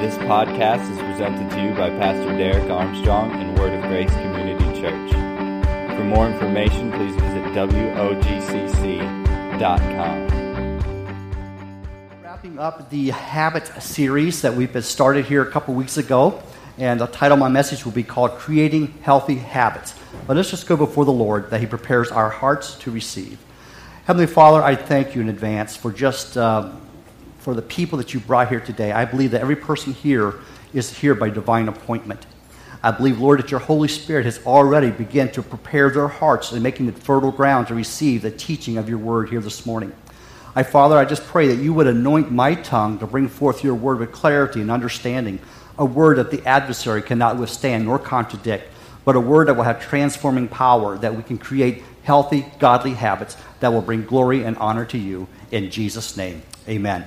This podcast is presented to you by Pastor Derek Armstrong and Word of Grace Community Church. For more information, please visit WOGCC.com. Wrapping up the habit series that we've started here a couple weeks ago, and the title of my message will be called Creating Healthy Habits. But let's just go before the Lord that He prepares our hearts to receive. Heavenly Father, I thank you in advance for just uh, for the people that you brought here today. I believe that every person here is here by divine appointment. I believe, Lord, that your Holy Spirit has already begun to prepare their hearts and making it fertile ground to receive the teaching of your word here this morning. I, Father, I just pray that you would anoint my tongue to bring forth your word with clarity and understanding, a word that the adversary cannot withstand nor contradict, but a word that will have transforming power, that we can create healthy, godly habits that will bring glory and honor to you. In Jesus' name, amen.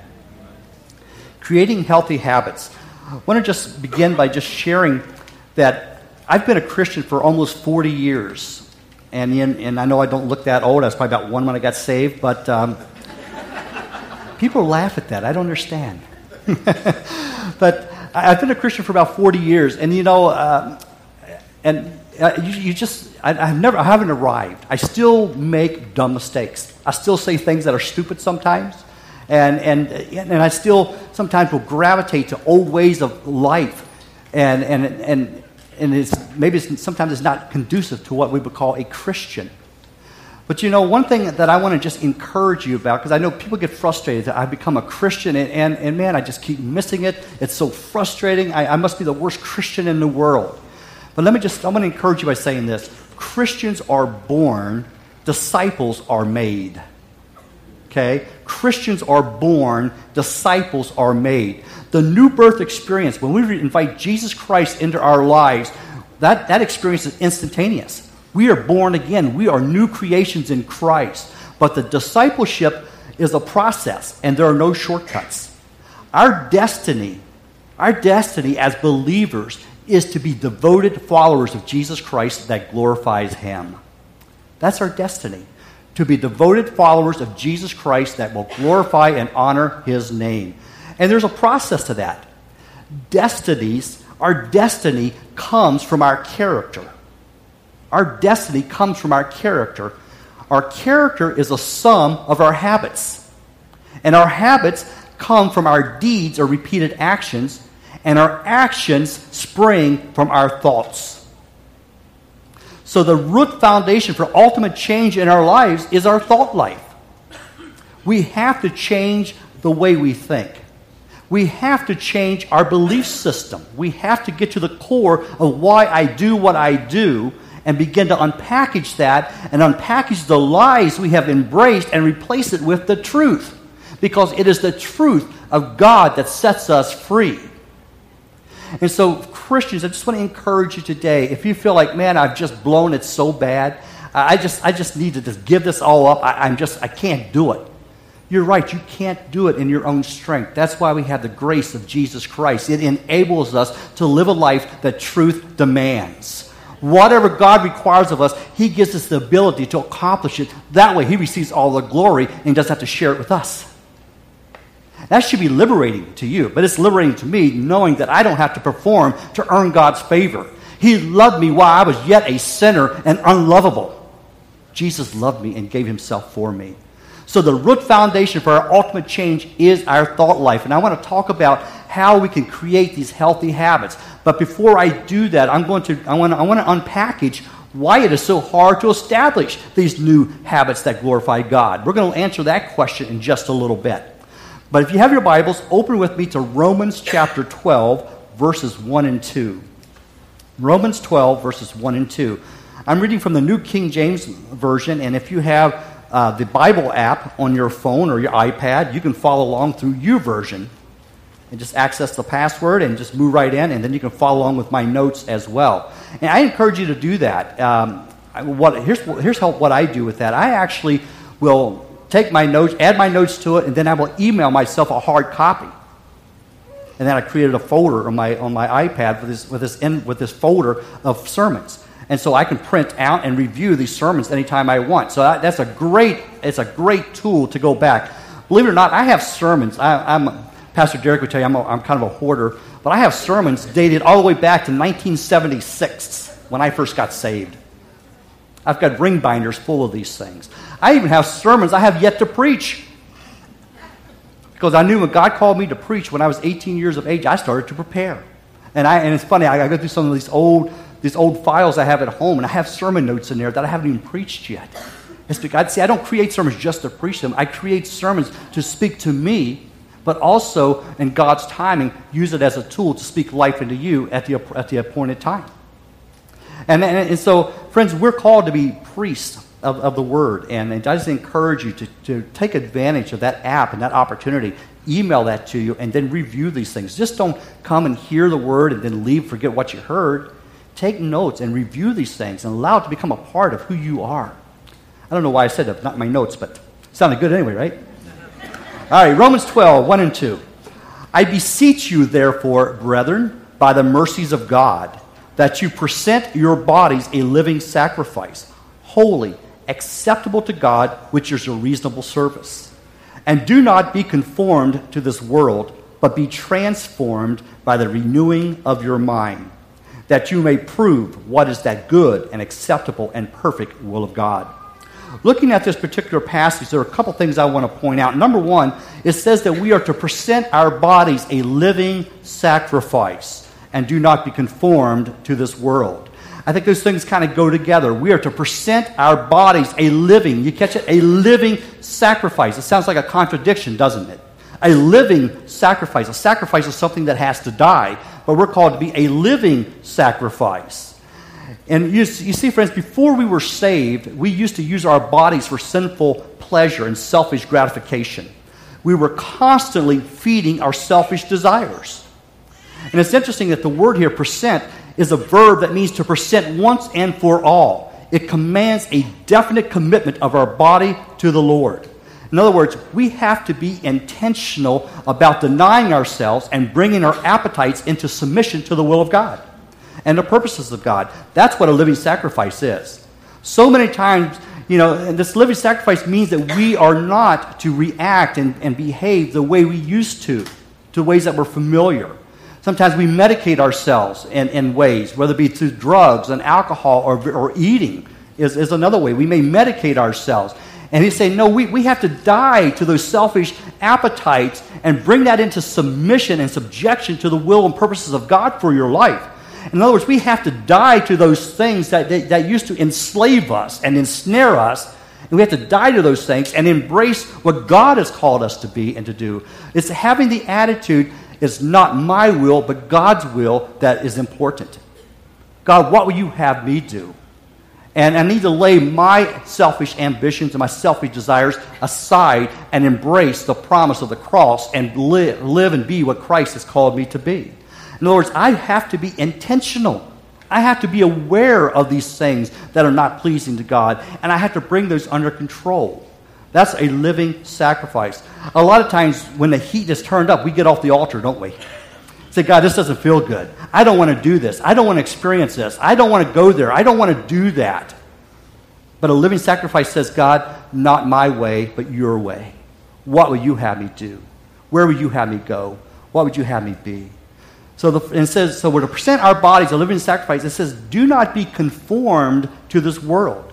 Creating healthy habits. I want to just begin by just sharing that I've been a Christian for almost 40 years. And, in, and I know I don't look that old. I was probably about one when I got saved, but um, people laugh at that. I don't understand. but I've been a Christian for about 40 years. And, you know, uh, and uh, you, you, just, I, have never, I haven't arrived. I still make dumb mistakes. I still say things that are stupid sometimes. And, and, and I still sometimes will gravitate to old ways of life. And, and, and, and it's, maybe it's, sometimes it's not conducive to what we would call a Christian. But you know, one thing that I want to just encourage you about, because I know people get frustrated that I've become a Christian, and, and, and man, I just keep missing it. It's so frustrating. I, I must be the worst Christian in the world. But let me just, I'm going to encourage you by saying this Christians are born, disciples are made. Okay? Christians are born, disciples are made. The new birth experience, when we invite Jesus Christ into our lives, that, that experience is instantaneous. We are born again. We are new creations in Christ. But the discipleship is a process, and there are no shortcuts. Our destiny, our destiny as believers is to be devoted followers of Jesus Christ that glorifies Him. That's our destiny. To be devoted followers of Jesus Christ that will glorify and honor His name. And there's a process to that. Destinies, our destiny comes from our character. Our destiny comes from our character. Our character is a sum of our habits. And our habits come from our deeds or repeated actions and our actions spring from our thoughts. So, the root foundation for ultimate change in our lives is our thought life. We have to change the way we think. We have to change our belief system. We have to get to the core of why I do what I do and begin to unpackage that and unpackage the lies we have embraced and replace it with the truth. Because it is the truth of God that sets us free. And so, Christians, I just want to encourage you today. If you feel like, man, I've just blown it so bad, I just, I just need to just give this all up. I, I'm just, I can't do it. You're right, you can't do it in your own strength. That's why we have the grace of Jesus Christ. It enables us to live a life that truth demands. Whatever God requires of us, He gives us the ability to accomplish it. That way, He receives all the glory and doesn't have to share it with us. That should be liberating to you, but it's liberating to me knowing that I don't have to perform to earn God's favor. He loved me while I was yet a sinner and unlovable. Jesus loved me and gave himself for me. So, the root foundation for our ultimate change is our thought life. And I want to talk about how we can create these healthy habits. But before I do that, I'm going to, I want to, I want to unpackage why it is so hard to establish these new habits that glorify God. We're going to answer that question in just a little bit. But if you have your Bibles, open with me to Romans chapter 12, verses 1 and 2. Romans 12, verses 1 and 2. I'm reading from the New King James Version, and if you have uh, the Bible app on your phone or your iPad, you can follow along through your version and just access the password and just move right in, and then you can follow along with my notes as well. And I encourage you to do that. Um, what, here's, here's how, what I do with that. I actually will take my notes, add my notes to it, and then I will email myself a hard copy. And then I created a folder on my, on my iPad with this, with, this in, with this folder of sermons. And so I can print out and review these sermons anytime I want. So that's a great, it's a great tool to go back. Believe it or not, I have sermons. I, am Pastor Derek would tell you I'm, a, I'm kind of a hoarder, but I have sermons dated all the way back to 1976 when I first got saved. I've got ring binders full of these things. I even have sermons I have yet to preach. Because I knew when God called me to preach when I was 18 years of age, I started to prepare. And, I, and it's funny, I, I go through some of these old, these old files I have at home, and I have sermon notes in there that I haven't even preached yet. It's because, see, I don't create sermons just to preach them. I create sermons to speak to me, but also, in God's timing, use it as a tool to speak life into you at the, at the appointed time. And, and, and so, friends, we're called to be priests of, of the Word. And, and I just encourage you to, to take advantage of that app and that opportunity. Email that to you and then review these things. Just don't come and hear the Word and then leave, forget what you heard. Take notes and review these things and allow it to become a part of who you are. I don't know why I said that, not my notes, but sounded good anyway, right? All right, Romans 12, 1 and 2. I beseech you, therefore, brethren, by the mercies of God, that you present your bodies a living sacrifice, holy acceptable to God, which is your reasonable service. And do not be conformed to this world, but be transformed by the renewing of your mind, that you may prove what is that good and acceptable and perfect will of God. Looking at this particular passage, there are a couple things I want to point out. Number one, it says that we are to present our bodies a living sacrifice and do not be conformed to this world. I think those things kind of go together. We are to present our bodies a living, you catch it? A living sacrifice. It sounds like a contradiction, doesn't it? A living sacrifice. A sacrifice is something that has to die, but we're called to be a living sacrifice. And you, you see, friends, before we were saved, we used to use our bodies for sinful pleasure and selfish gratification. We were constantly feeding our selfish desires. And it's interesting that the word here, present, is a verb that means to present once and for all. It commands a definite commitment of our body to the Lord. In other words, we have to be intentional about denying ourselves and bringing our appetites into submission to the will of God and the purposes of God. That's what a living sacrifice is. So many times, you know, this living sacrifice means that we are not to react and, and behave the way we used to, to ways that were familiar. Sometimes we medicate ourselves in, in ways, whether it be through drugs and alcohol or, or eating, is, is another way. We may medicate ourselves. And he's saying, no, we, we have to die to those selfish appetites and bring that into submission and subjection to the will and purposes of God for your life. In other words, we have to die to those things that, that, that used to enslave us and ensnare us. And we have to die to those things and embrace what God has called us to be and to do. It's having the attitude it's not my will, but God's will that is important. God, what will you have me do? And I need to lay my selfish ambitions and my selfish desires aside and embrace the promise of the cross and live, live and be what Christ has called me to be. In other words, I have to be intentional. I have to be aware of these things that are not pleasing to God, and I have to bring those under control. That's a living sacrifice. A lot of times when the heat is turned up, we get off the altar, don't we? Say, God, this doesn't feel good. I don't want to do this. I don't want to experience this. I don't want to go there. I don't want to do that. But a living sacrifice says, God, not my way, but your way. What will you have me do? Where will you have me go? What would you have me be? So the, and it says, so we're to present our bodies a living sacrifice. It says, do not be conformed to this world.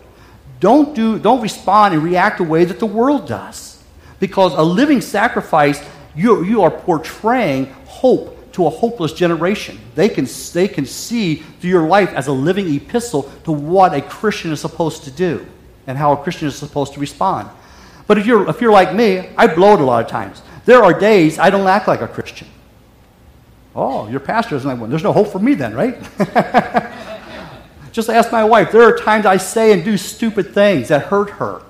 Don't, do, don't respond and react the way that the world does. Because a living sacrifice, you, you are portraying hope to a hopeless generation. They can, they can see through your life as a living epistle to what a Christian is supposed to do and how a Christian is supposed to respond. But if you're, if you're like me, I blow it a lot of times. There are days I don't act like a Christian. Oh, your pastor isn't like one. There's no hope for me then, right? Just ask my wife. There are times I say and do stupid things that hurt her.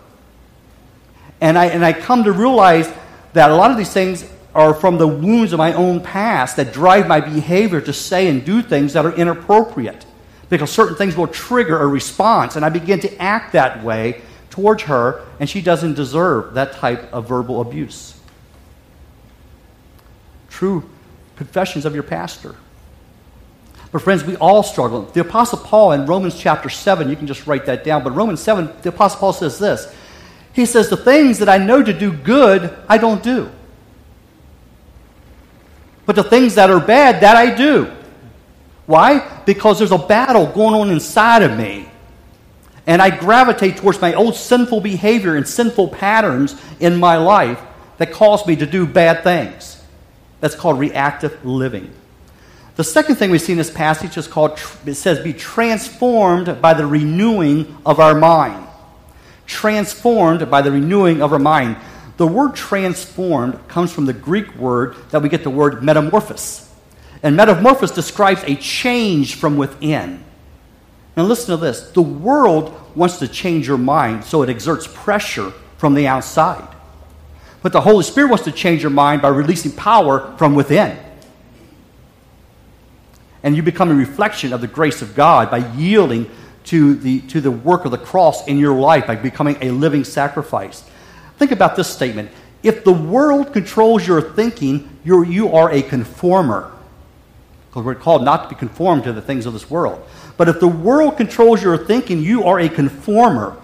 And I, and I come to realize that a lot of these things are from the wounds of my own past that drive my behavior to say and do things that are inappropriate. Because certain things will trigger a response, and I begin to act that way towards her, and she doesn't deserve that type of verbal abuse. True confessions of your pastor. But, friends, we all struggle. The Apostle Paul in Romans chapter 7, you can just write that down, but Romans 7, the Apostle Paul says this He says, The things that I know to do good, I don't do. But the things that are bad, that I do. Why? Because there's a battle going on inside of me. And I gravitate towards my old sinful behavior and sinful patterns in my life that cause me to do bad things. That's called reactive living. The second thing we see in this passage is called, it says, be transformed by the renewing of our mind. Transformed by the renewing of our mind. The word transformed comes from the Greek word that we get the word metamorphosis. And metamorphosis describes a change from within. Now, listen to this the world wants to change your mind, so it exerts pressure from the outside. But the Holy Spirit wants to change your mind by releasing power from within and you become a reflection of the grace of God by yielding to the, to the work of the cross in your life, by becoming a living sacrifice. Think about this statement. If the world controls your thinking, you're, you are a conformer. Because we're called not to be conformed to the things of this world. But if the world controls your thinking, you are a conformer.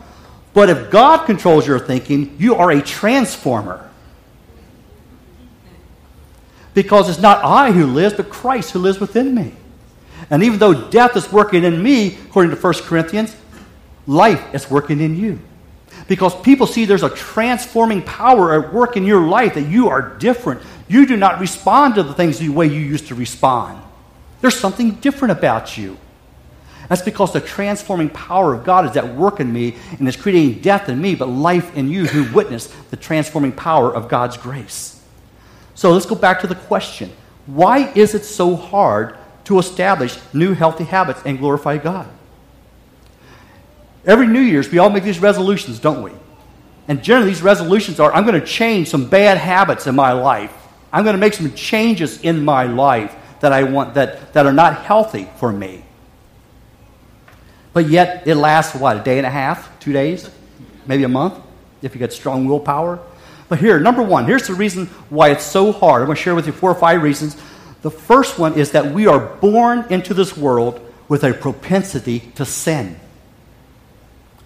But if God controls your thinking, you are a transformer. Because it's not I who lives, but Christ who lives within me. And even though death is working in me, according to 1 Corinthians, life is working in you. Because people see there's a transforming power at work in your life that you are different. You do not respond to the things the way you used to respond. There's something different about you. That's because the transforming power of God is at work in me and is creating death in me, but life in you who witness the transforming power of God's grace. So let's go back to the question why is it so hard to establish new healthy habits and glorify God. Every New Year's, we all make these resolutions, don't we? And generally, these resolutions are I'm going to change some bad habits in my life. I'm going to make some changes in my life that I want that, that are not healthy for me. But yet, it lasts what, a day and a half, two days, maybe a month, if you get strong willpower. But here, number one, here's the reason why it's so hard. I'm going to share with you four or five reasons the first one is that we are born into this world with a propensity to sin.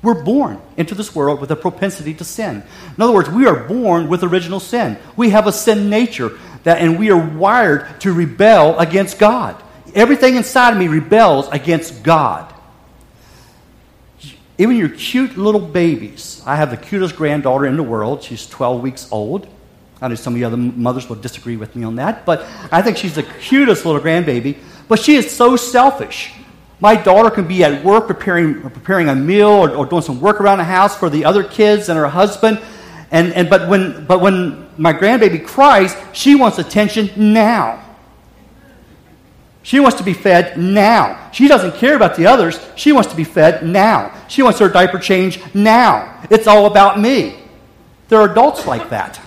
We're born into this world with a propensity to sin. In other words, we are born with original sin. We have a sin nature, that, and we are wired to rebel against God. Everything inside of me rebels against God. Even your cute little babies. I have the cutest granddaughter in the world. She's 12 weeks old. I know some of the other mothers will disagree with me on that, but I think she's the cutest little grandbaby. But she is so selfish. My daughter can be at work preparing, preparing a meal or, or doing some work around the house for the other kids and her husband. And, and, but, when, but when my grandbaby cries, she wants attention now. She wants to be fed now. She doesn't care about the others. She wants to be fed now. She wants her diaper change now. It's all about me. There are adults like that.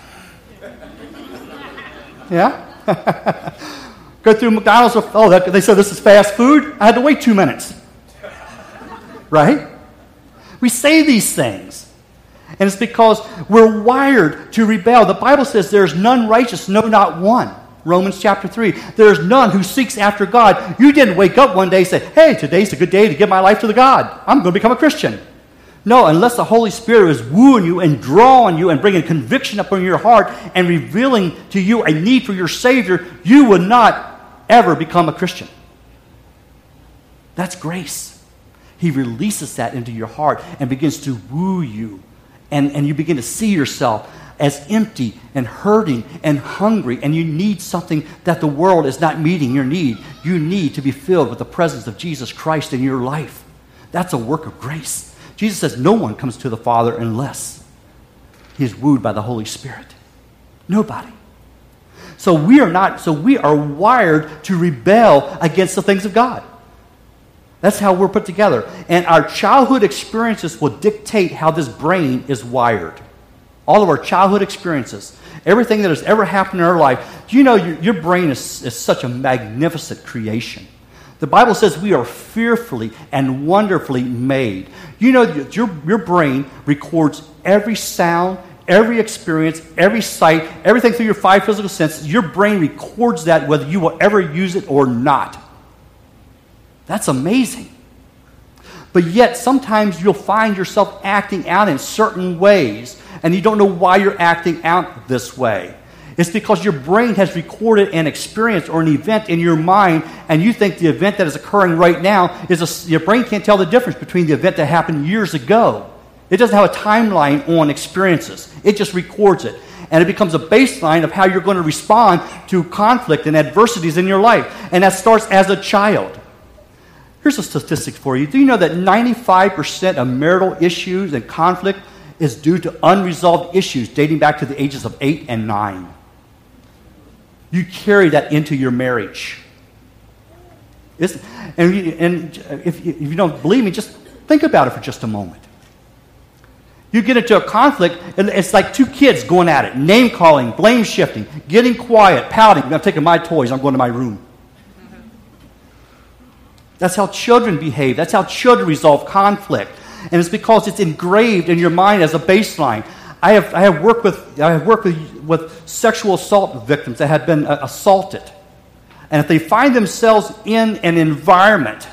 Yeah? Go through McDonald's. Oh, they said this is fast food. I had to wait two minutes. Right? We say these things. And it's because we're wired to rebel. The Bible says there's none righteous, no, not one. Romans chapter 3. There's none who seeks after God. You didn't wake up one day and say, hey, today's a good day to give my life to the God. I'm going to become a Christian. No, unless the Holy Spirit is wooing you and drawing you and bringing conviction upon your heart and revealing to you a need for your Savior, you will not ever become a Christian. That's grace. He releases that into your heart and begins to woo you. And, and you begin to see yourself as empty and hurting and hungry, and you need something that the world is not meeting your need. You need to be filled with the presence of Jesus Christ in your life. That's a work of grace. Jesus says, No one comes to the Father unless he is wooed by the Holy Spirit. Nobody. So we are not, so we are wired to rebel against the things of God. That's how we're put together. And our childhood experiences will dictate how this brain is wired. All of our childhood experiences, everything that has ever happened in our life. You know your, your brain is, is such a magnificent creation? The Bible says we are fearfully and wonderfully made. You know, your, your brain records every sound, every experience, every sight, everything through your five physical senses. Your brain records that whether you will ever use it or not. That's amazing. But yet, sometimes you'll find yourself acting out in certain ways, and you don't know why you're acting out this way. It's because your brain has recorded an experience or an event in your mind, and you think the event that is occurring right now is a, your brain can't tell the difference between the event that happened years ago. It doesn't have a timeline on experiences, it just records it. And it becomes a baseline of how you're going to respond to conflict and adversities in your life. And that starts as a child. Here's a statistic for you. Do you know that 95% of marital issues and conflict is due to unresolved issues dating back to the ages of 8 and 9? You carry that into your marriage. And, you, and if, you, if you don't believe me, just think about it for just a moment. You get into a conflict, and it's like two kids going at it name calling, blame shifting, getting quiet, pouting. I'm taking my toys, I'm going to my room. That's how children behave. That's how children resolve conflict. And it's because it's engraved in your mind as a baseline. I have, I have worked, with, I have worked with, with sexual assault victims that have been uh, assaulted. And if they find themselves in an environment,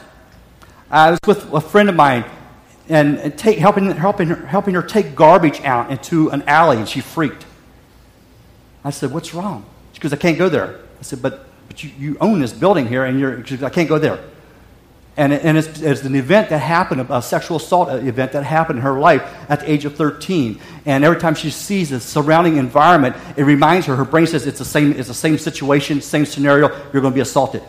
I was with a friend of mine and, and take, helping, helping, her, helping her take garbage out into an alley, and she freaked. I said, What's wrong? She goes, I can't go there. I said, But, but you, you own this building here, and you're, I can't go there. And, and it's, it's, an event that happened, a sexual assault event that happened in her life at the age of 13. And every time she sees the surrounding environment, it reminds her, her brain says it's the same, it's the same situation, same scenario, you're going to be assaulted.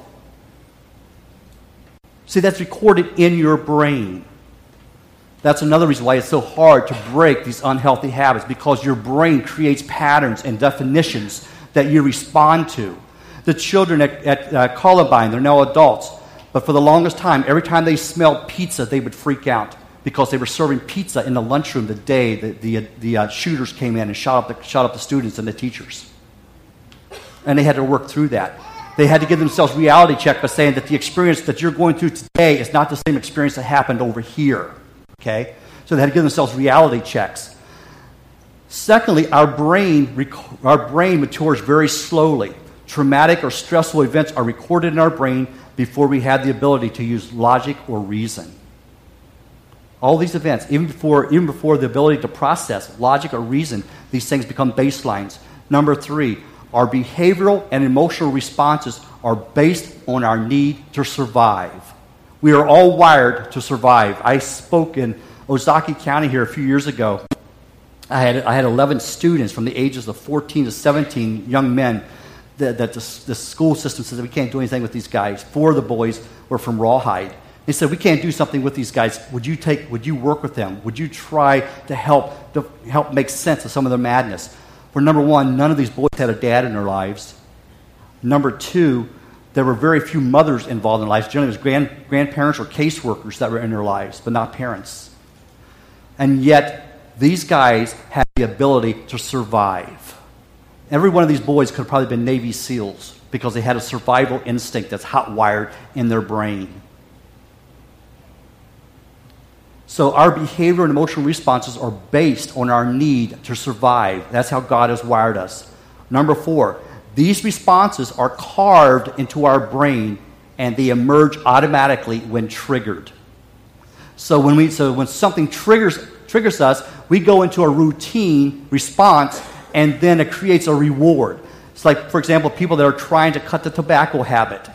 See, that's recorded in your brain. That's another reason why it's so hard to break these unhealthy habits, because your brain creates patterns and definitions that you respond to. The children at, at uh, Columbine, they're now adults but for the longest time, every time they smelled pizza, they would freak out because they were serving pizza in the lunchroom the day that the, the uh, shooters came in and shot up, the, shot up the students and the teachers. And they had to work through that. They had to give themselves reality check by saying that the experience that you're going through today is not the same experience that happened over here. Okay? So they had to give themselves reality checks. Secondly, our brain, our brain matures very slowly. Traumatic or stressful events are recorded in our brain before we had the ability to use logic or reason. All these events, even before, even before the ability to process logic or reason, these things become baselines. Number three, our behavioral and emotional responses are based on our need to survive. We are all wired to survive. I spoke in Ozaukee County here a few years ago. I had, I had 11 students from the ages of 14 to 17 young men that, that the, the, school system says we can't do anything with these guys. Four of the boys were from Rawhide. They said, we can't do something with these guys. Would you, take, would you work with them? Would you try to help, to help make sense of some of their madness? For number one, none of these boys had a dad in their lives. Number two, there were very few mothers involved in their lives. Generally, it was grand, grandparents or caseworkers that were in their lives, but not parents. And yet, these guys had the ability to survive. Every one of these boys could have probably been Navy SEALs because they had a survival instinct that's hot wired in their brain. So our behavior and emotional responses are based on our need to survive. That's how God has wired us. Number four, these responses are carved into our brain and they emerge automatically when triggered. So when, we, so when something triggers, triggers us, we go into a routine response and then it creates a reward. It's like, for example, people that are trying to cut the tobacco habit.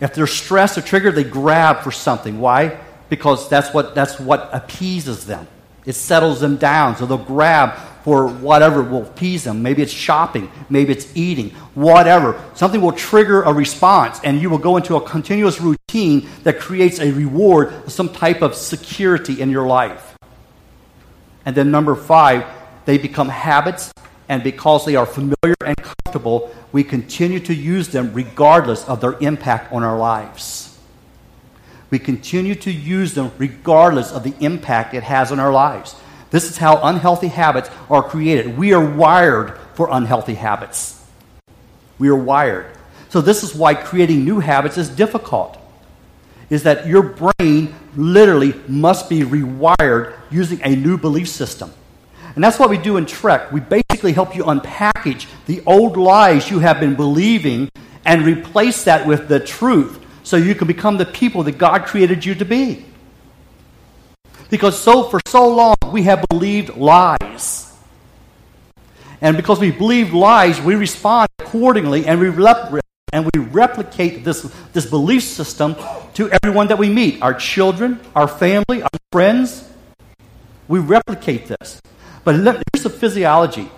If they're stressed or triggered, they grab for something. Why? Because that's what, that's what appeases them. It settles them down. So they'll grab for whatever will appease them. Maybe it's shopping, maybe it's eating, whatever. Something will trigger a response, and you will go into a continuous routine that creates a reward, some type of security in your life. And then, number five, they become habits and because they are familiar and comfortable, we continue to use them regardless of their impact on our lives. We continue to use them regardless of the impact it has on our lives. This is how unhealthy habits are created. We are wired for unhealthy habits. We are wired. So, this is why creating new habits is difficult. Is that your brain literally must be rewired using a new belief system. And that's what we do in Trek. We basically help you unpackage the old lies you have been believing and replace that with the truth so you can become the people that God created you to be. Because so for so long we have believed lies. And because we believe lies, we respond accordingly and we, rep- and we replicate this, this belief system to everyone that we meet our children, our family, our friends. We replicate this. But here's the physiology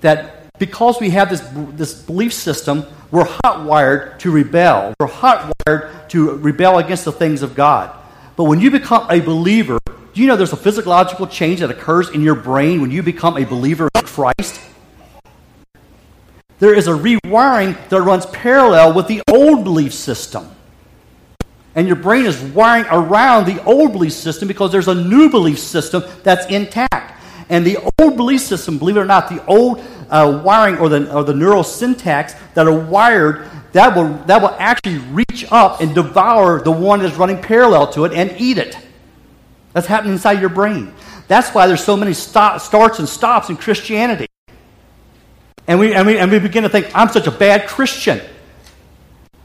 that because we have this, this belief system, we're hot wired to rebel. We're hot wired to rebel against the things of God. But when you become a believer, do you know there's a physiological change that occurs in your brain when you become a believer in Christ? There is a rewiring that runs parallel with the old belief system. And your brain is wiring around the old belief system because there's a new belief system that's intact. And the old belief system, believe it or not, the old uh, wiring or the, or the neural syntax that are wired, that will, that will actually reach up and devour the one that's running parallel to it and eat it. That's happening inside your brain. That's why there's so many stop, starts and stops in Christianity. And we, and, we, and we begin to think, I'm such a bad Christian.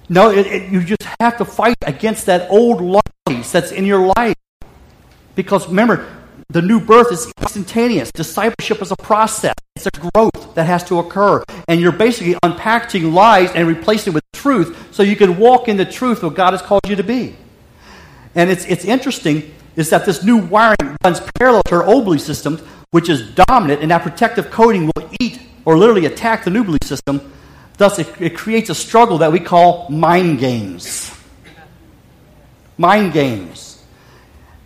No, it, it, you just have to fight against that old lies that's in your life. Because remember, the new birth is instantaneous. Discipleship is a process. It's a growth that has to occur. And you're basically unpacking lies and replacing with truth so you can walk in the truth of God has called you to be. And it's, it's interesting is that this new wiring runs parallel to our old belief systems, which is dominant, and that protective coating will eat or literally attack the new belief system. Thus, it, it creates a struggle that we call mind games. Mind games.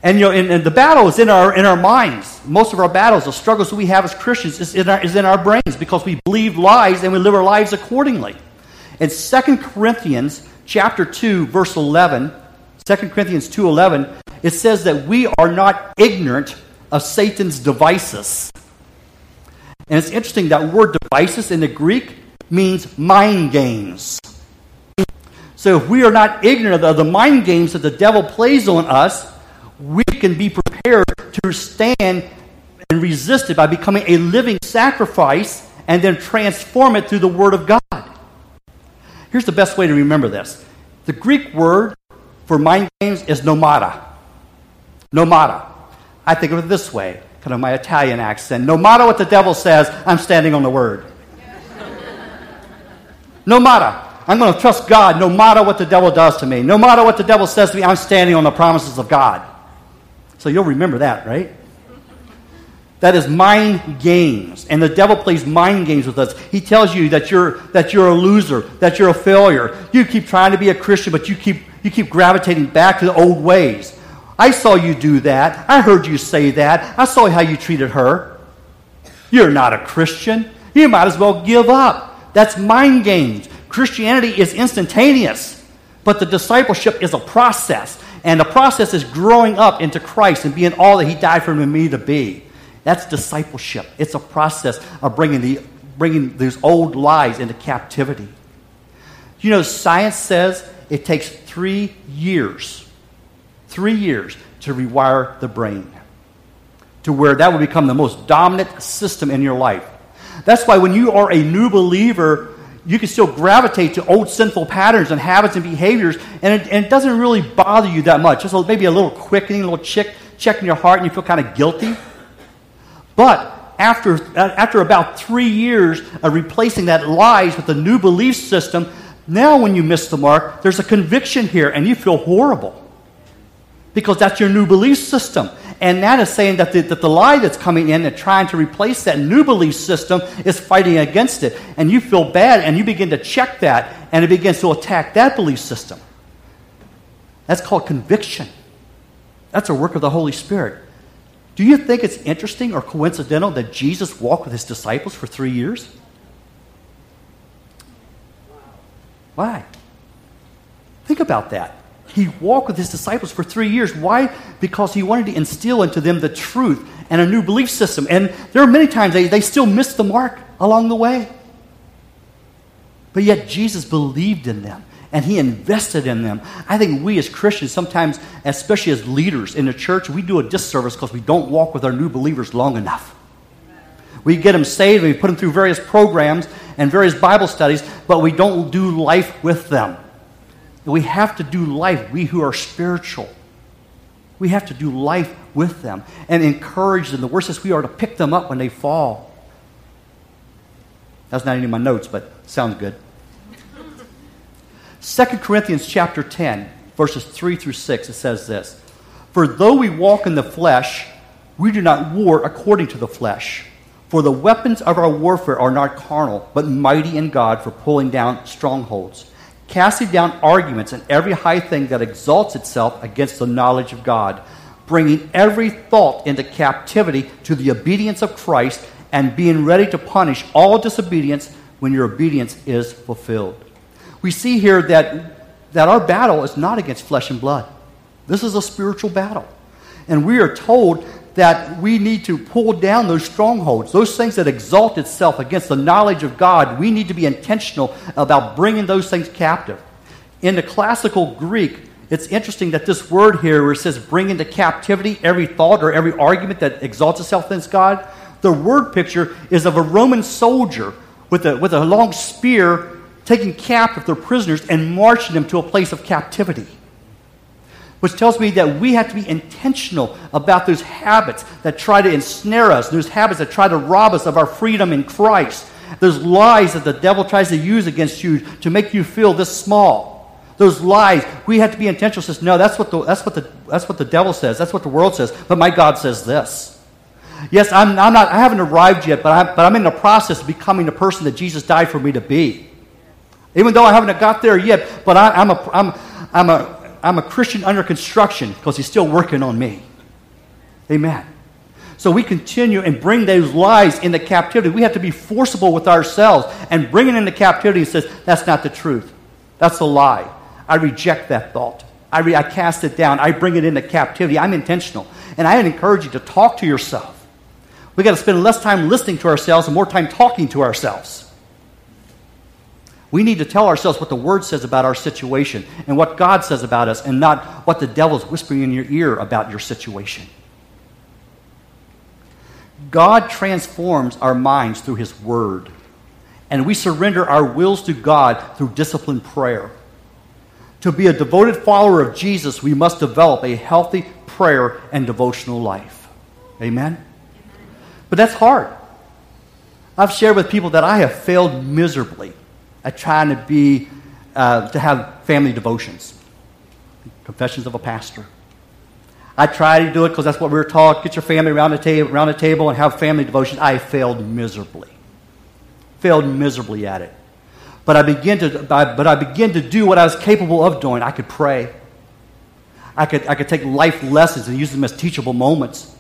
And, you know, and, and, the battle is in our, in our minds. Most of our battles, the struggles we have as Christians, is in, our, is in our brains because we believe lies and we live our lives accordingly. In 2 Corinthians chapter 2, verse 11, 2 Corinthians 2.11, it says that we are not ignorant of Satan's devices. And it's interesting that word devices in the Greek means mind games. So if we are not ignorant of the mind games that the devil plays on us, we can be prepared to stand and resist it by becoming a living sacrifice and then transform it through the Word of God. Here's the best way to remember this the Greek word for mind games is nomada. Nomada. I think of it this way, kind of my Italian accent. Nomada what the devil says, I'm standing on the word. No matter. I'm going to trust God no matter what the devil does to me. No matter what the devil says to me, I'm standing on the promises of God. So you'll remember that, right? That is mind games. And the devil plays mind games with us. He tells you that you're, that you're a loser, that you're a failure. You keep trying to be a Christian, but you keep, you keep gravitating back to the old ways. I saw you do that. I heard you say that. I saw how you treated her. You're not a Christian. You might as well give up. That's mind games. Christianity is instantaneous, but the discipleship is a process. And the process is growing up into Christ and being all that He died for me to be. That's discipleship. It's a process of bringing, the, bringing these old lies into captivity. You know, science says it takes three years, three years to rewire the brain to where that will become the most dominant system in your life. That's why when you are a new believer, you can still gravitate to old sinful patterns and habits and behaviors, and it, and it doesn't really bother you that much. Just maybe a little quickening, a little check, check in your heart, and you feel kind of guilty. But after, after about three years of replacing that lies with a new belief system, now when you miss the mark, there's a conviction here and you feel horrible. Because that's your new belief system. And that is saying that the, that the lie that's coming in and trying to replace that new belief system is fighting against it. And you feel bad and you begin to check that and it begins to attack that belief system. That's called conviction. That's a work of the Holy Spirit. Do you think it's interesting or coincidental that Jesus walked with his disciples for three years? Why? Think about that. He walked with his disciples for three years. Why? Because he wanted to instill into them the truth and a new belief system. And there are many times they, they still missed the mark along the way. But yet Jesus believed in them and he invested in them. I think we as Christians, sometimes, especially as leaders in the church, we do a disservice because we don't walk with our new believers long enough. We get them saved and we put them through various programs and various Bible studies, but we don't do life with them. We have to do life, we who are spiritual. We have to do life with them and encourage them. The worst is we are to pick them up when they fall That's not any of my notes, but sounds good. 2 Corinthians chapter 10, verses 3 through 6, it says this For though we walk in the flesh, we do not war according to the flesh. For the weapons of our warfare are not carnal, but mighty in God for pulling down strongholds, casting down arguments and every high thing that exalts itself against the knowledge of God, bringing every thought into captivity to the obedience of Christ, and being ready to punish all disobedience when your obedience is fulfilled. We see here that, that our battle is not against flesh and blood. This is a spiritual battle. And we are told that we need to pull down those strongholds, those things that exalt itself against the knowledge of God. We need to be intentional about bringing those things captive. In the classical Greek, it's interesting that this word here, where it says bring into captivity every thought or every argument that exalts itself against God, the word picture is of a Roman soldier with a, with a long spear taking captive their prisoners and marching them to a place of captivity which tells me that we have to be intentional about those habits that try to ensnare us, those habits that try to rob us of our freedom in Christ, those lies that the devil tries to use against you to make you feel this small. Those lies, we have to be intentional. Says, no, that's what, the, that's, what the, that's what the devil says. That's what the world says. But my God says this. Yes, I'm, I'm not, I haven't arrived yet, but I'm, but I'm in the process of becoming the person that Jesus died for me to be. Even though I haven't got there yet, but I, I'm, a, I'm, I'm a I'm a Christian under construction because he's still working on me. Amen. So we continue and bring those lies into captivity. We have to be forcible with ourselves and bring it into captivity and says, that's not the truth. That's a lie. I reject that thought. I, re- I cast it down. I bring it into captivity. I'm intentional. And I encourage you to talk to yourself. We've got to spend less time listening to ourselves and more time talking to ourselves. We need to tell ourselves what the Word says about our situation and what God says about us, and not what the devil's whispering in your ear about your situation. God transforms our minds through His Word, and we surrender our wills to God through disciplined prayer. To be a devoted follower of Jesus, we must develop a healthy prayer and devotional life. Amen? But that's hard. I've shared with people that I have failed miserably at trying to be, uh, to have family devotions. Confessions of a pastor. I tried to do it because that's what we were taught. Get your family around the, ta- around the table and have family devotions. I failed miserably. Failed miserably at it. But I began to, but I began to do what I was capable of doing. I could pray. I could, I could take life lessons and use them as teachable moments.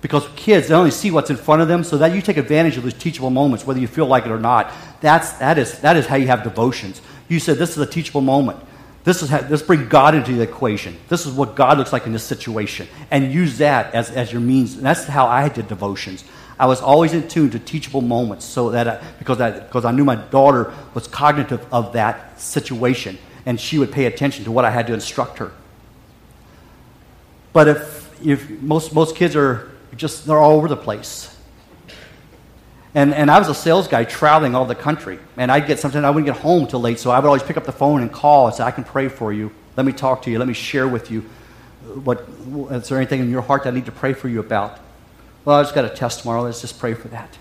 Because kids, they only see what's in front of them, so that you take advantage of those teachable moments, whether you feel like it or not. That's, that, is, that is how you have devotions. You said, This is a teachable moment. This is how, let's bring God into the equation. This is what God looks like in this situation. And use that as, as your means. And that's how I did devotions. I was always in tune to teachable moments so that I, because, I, because I knew my daughter was cognitive of that situation and she would pay attention to what I had to instruct her. But if, if most, most kids are just, they're all over the place. And, and I was a sales guy traveling all the country. And I'd get sometimes I wouldn't get home till late, so I would always pick up the phone and call and say, I can pray for you. Let me talk to you. Let me share with you. What, is there anything in your heart that I need to pray for you about? Well, I just got a test tomorrow. Let's just pray for that.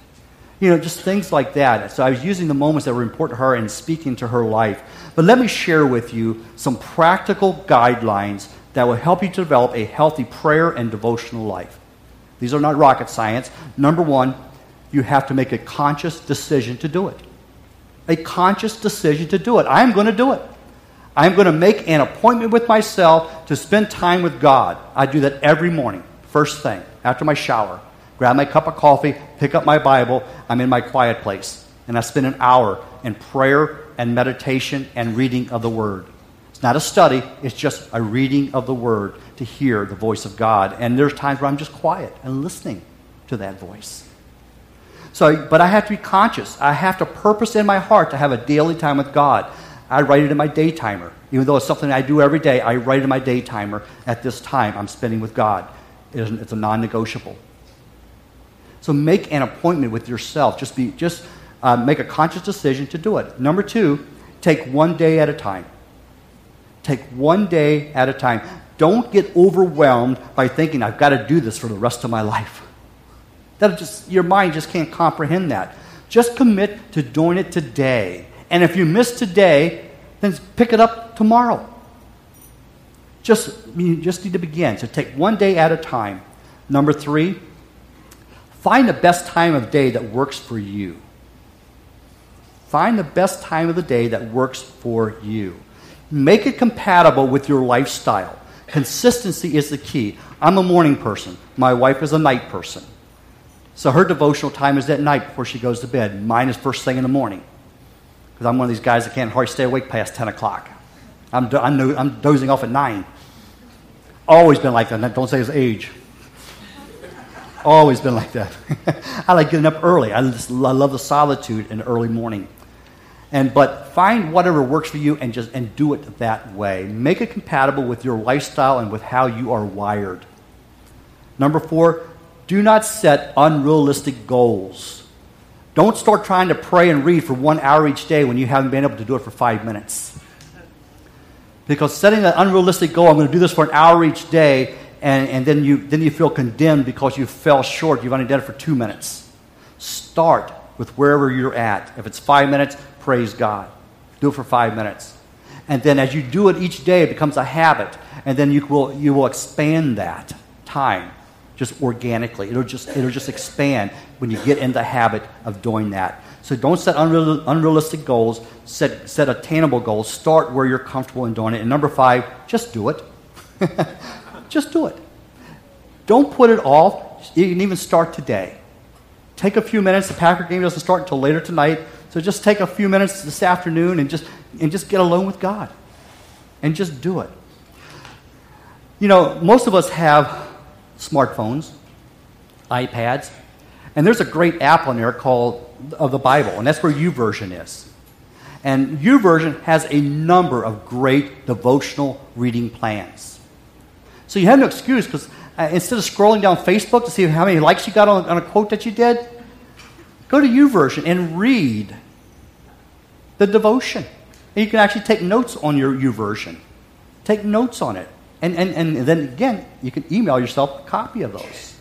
You know, just things like that. So I was using the moments that were important to her and speaking to her life. But let me share with you some practical guidelines that will help you to develop a healthy prayer and devotional life. These are not rocket science. Number one, you have to make a conscious decision to do it. A conscious decision to do it. I am going to do it. I'm going to make an appointment with myself to spend time with God. I do that every morning, first thing, after my shower. Grab my cup of coffee, pick up my Bible. I'm in my quiet place. And I spend an hour in prayer and meditation and reading of the Word. It's not a study, it's just a reading of the Word to hear the voice of God. And there's times where I'm just quiet and listening to that voice. So, but I have to be conscious. I have to purpose in my heart to have a daily time with God. I write it in my day timer. Even though it's something I do every day, I write it in my day timer at this time I'm spending with God. It's a non negotiable. So make an appointment with yourself. Just, be, just uh, make a conscious decision to do it. Number two, take one day at a time. Take one day at a time. Don't get overwhelmed by thinking, I've got to do this for the rest of my life. That just your mind just can't comprehend that. Just commit to doing it today. And if you miss today, then pick it up tomorrow. Just, you just need to begin. So take one day at a time. Number three, find the best time of day that works for you. Find the best time of the day that works for you. Make it compatible with your lifestyle. Consistency is the key. I'm a morning person. My wife is a night person. So her devotional time is at night before she goes to bed. Mine is first thing in the morning. Because I'm one of these guys that can't hardly stay awake past 10 o'clock. I'm, do- I'm, no- I'm dozing off at 9. Always been like that. Don't say his age. Always been like that. I like getting up early. I, just, I love the solitude in the early morning. And but find whatever works for you and just and do it that way. Make it compatible with your lifestyle and with how you are wired. Number four, do not set unrealistic goals. Don't start trying to pray and read for one hour each day when you haven't been able to do it for five minutes. Because setting an unrealistic goal, I'm going to do this for an hour each day, and, and then, you, then you feel condemned because you fell short. You've only done it for two minutes. Start with wherever you're at. If it's five minutes, praise God. Do it for five minutes. And then as you do it each day, it becomes a habit. And then you will, you will expand that time just organically. It'll just, it'll just expand when you get in the habit of doing that. So don't set unreal, unrealistic goals, set, set attainable goals. Start where you're comfortable in doing it. And number five, just do it. just do it. Don't put it off. You can even start today. Take a few minutes. The Packer game doesn't start until later tonight. So just take a few minutes this afternoon and just, and just get alone with God. And just do it. You know, most of us have smartphones, iPads, and there's a great app on there called of the Bible, and that's where YouVersion is. And YouVersion has a number of great devotional reading plans. So you have no excuse because uh, instead of scrolling down Facebook to see how many likes you got on, on a quote that you did, go to YouVersion and read the devotion. And you can actually take notes on your YouVersion. Take notes on it. And, and, and then again, you can email yourself a copy of those.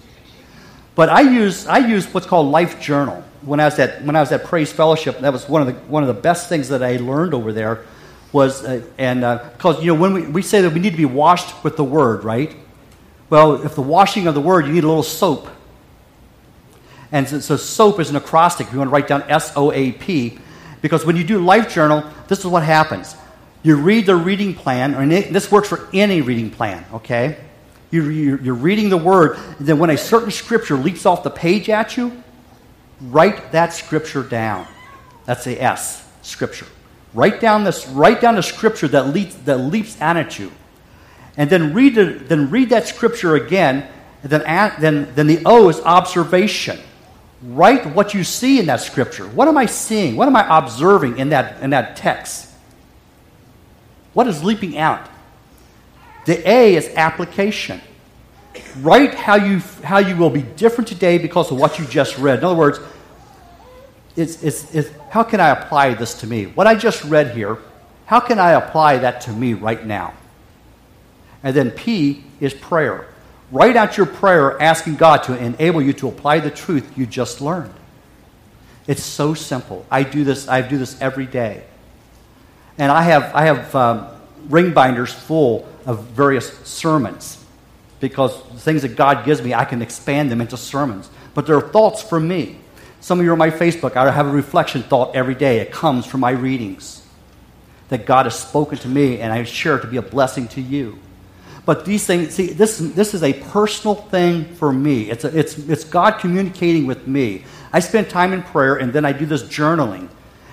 But I use, I use what's called Life Journal. When I was at, when I was at Praise Fellowship, that was one of the, one of the best things that I learned over there was, uh, and because, uh, you know, when we, we say that we need to be washed with the Word, right? Well, if the washing of the Word, you need a little soap. And so, so soap is an acrostic. You want to write down S O A P. Because when you do Life Journal, this is what happens. You read the reading plan, and this works for any reading plan, okay? You, are reading the word, and then when a certain scripture leaps off the page at you, write that scripture down. That's the S, scripture. Write down this, write down the scripture that leaps, that leaps at you. And then read, the, then read that scripture again, then, then, then the O is observation. Write what you see in that scripture. What am I seeing? What am I observing in that, in that text? What is leaping out? The A is application. Write how you, how you will be different today because of what you just read. In other words, it's, it's, it's, how can I apply this to me? What I just read here, how can I apply that to me right now? And then P is prayer. Write out your prayer asking God to enable you to apply the truth you just learned. It's so simple. I do this, I do this every day. And I have, I have um, ring binders full of various sermons because the things that God gives me, I can expand them into sermons. But there are thoughts for me. Some of you are on my Facebook. I have a reflection thought every day. It comes from my readings that God has spoken to me, and I share it to be a blessing to you. But these things, see, this, this is a personal thing for me. It's, a, it's, it's God communicating with me. I spend time in prayer, and then I do this journaling.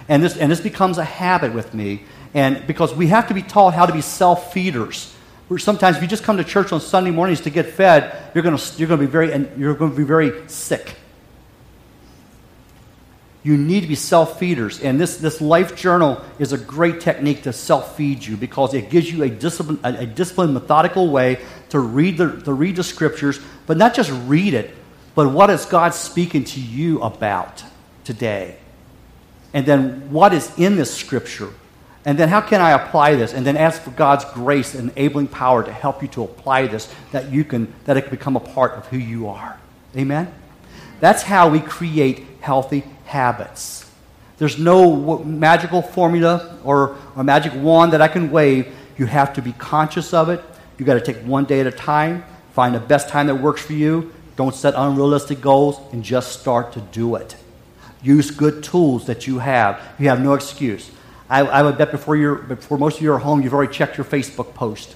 And this, and this becomes a habit with me. And because we have to be taught how to be self feeders sometimes if you just come to church on Sunday mornings to get fed, you're going to, you're going to be very you're going to be very sick. You need to be self feeders, and this, this life journal is a great technique to self feed you because it gives you a discipline, a, a disciplined, methodical way to read the to read the scriptures, but not just read it, but what is God speaking to you about today, and then what is in this scripture and then how can I apply this? And then ask for God's grace and enabling power to help you to apply this that you can that it can become a part of who you are. Amen? That's how we create healthy habits. There's no magical formula or a magic wand that I can wave. You have to be conscious of it. You got to take one day at a time, find the best time that works for you. Don't set unrealistic goals and just start to do it. Use good tools that you have. You have no excuse. I, I would bet before, you're, before most of you are home, you've already checked your Facebook post.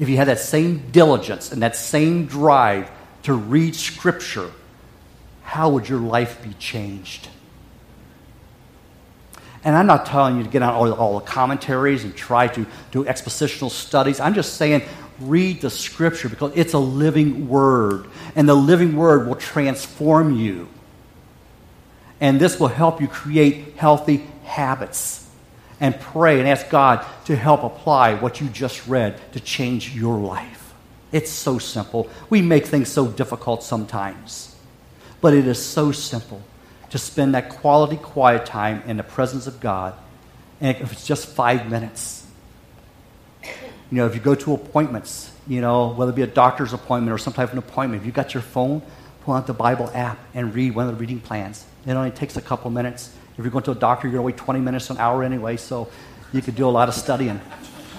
If you had that same diligence and that same drive to read Scripture, how would your life be changed? And I'm not telling you to get on all, all, the commentaries and try to do expositional studies. I'm just saying read the scripture because it's a living word. And the living word will transform you. And this will help you create healthy habits. And pray and ask God to help apply what you just read to change your life. It's so simple. We make things so difficult sometimes. But it is so simple to spend that quality quiet time in the presence of God. And if it's just five minutes, you know, if you go to appointments, you know, whether it be a doctor's appointment or some type of an appointment, if you got your phone, pull out the Bible app and read one of the reading plans. It only takes a couple minutes. If you're going to a doctor, you're going to wait 20 minutes, an hour anyway, so you could do a lot of studying.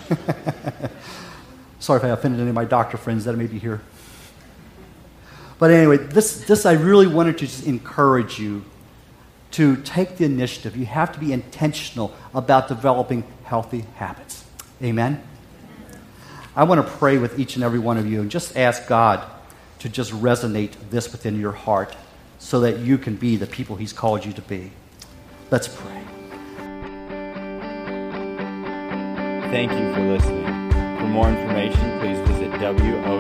Sorry if I offended any of my doctor friends that may be here. But anyway, this, this I really wanted to just encourage you to take the initiative. You have to be intentional about developing healthy habits. Amen? I want to pray with each and every one of you and just ask God to just resonate this within your heart so that you can be the people He's called you to be. Let's pray. Thank you for listening. For more information, please visit WOGCC.com.